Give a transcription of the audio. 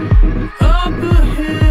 Up ahead.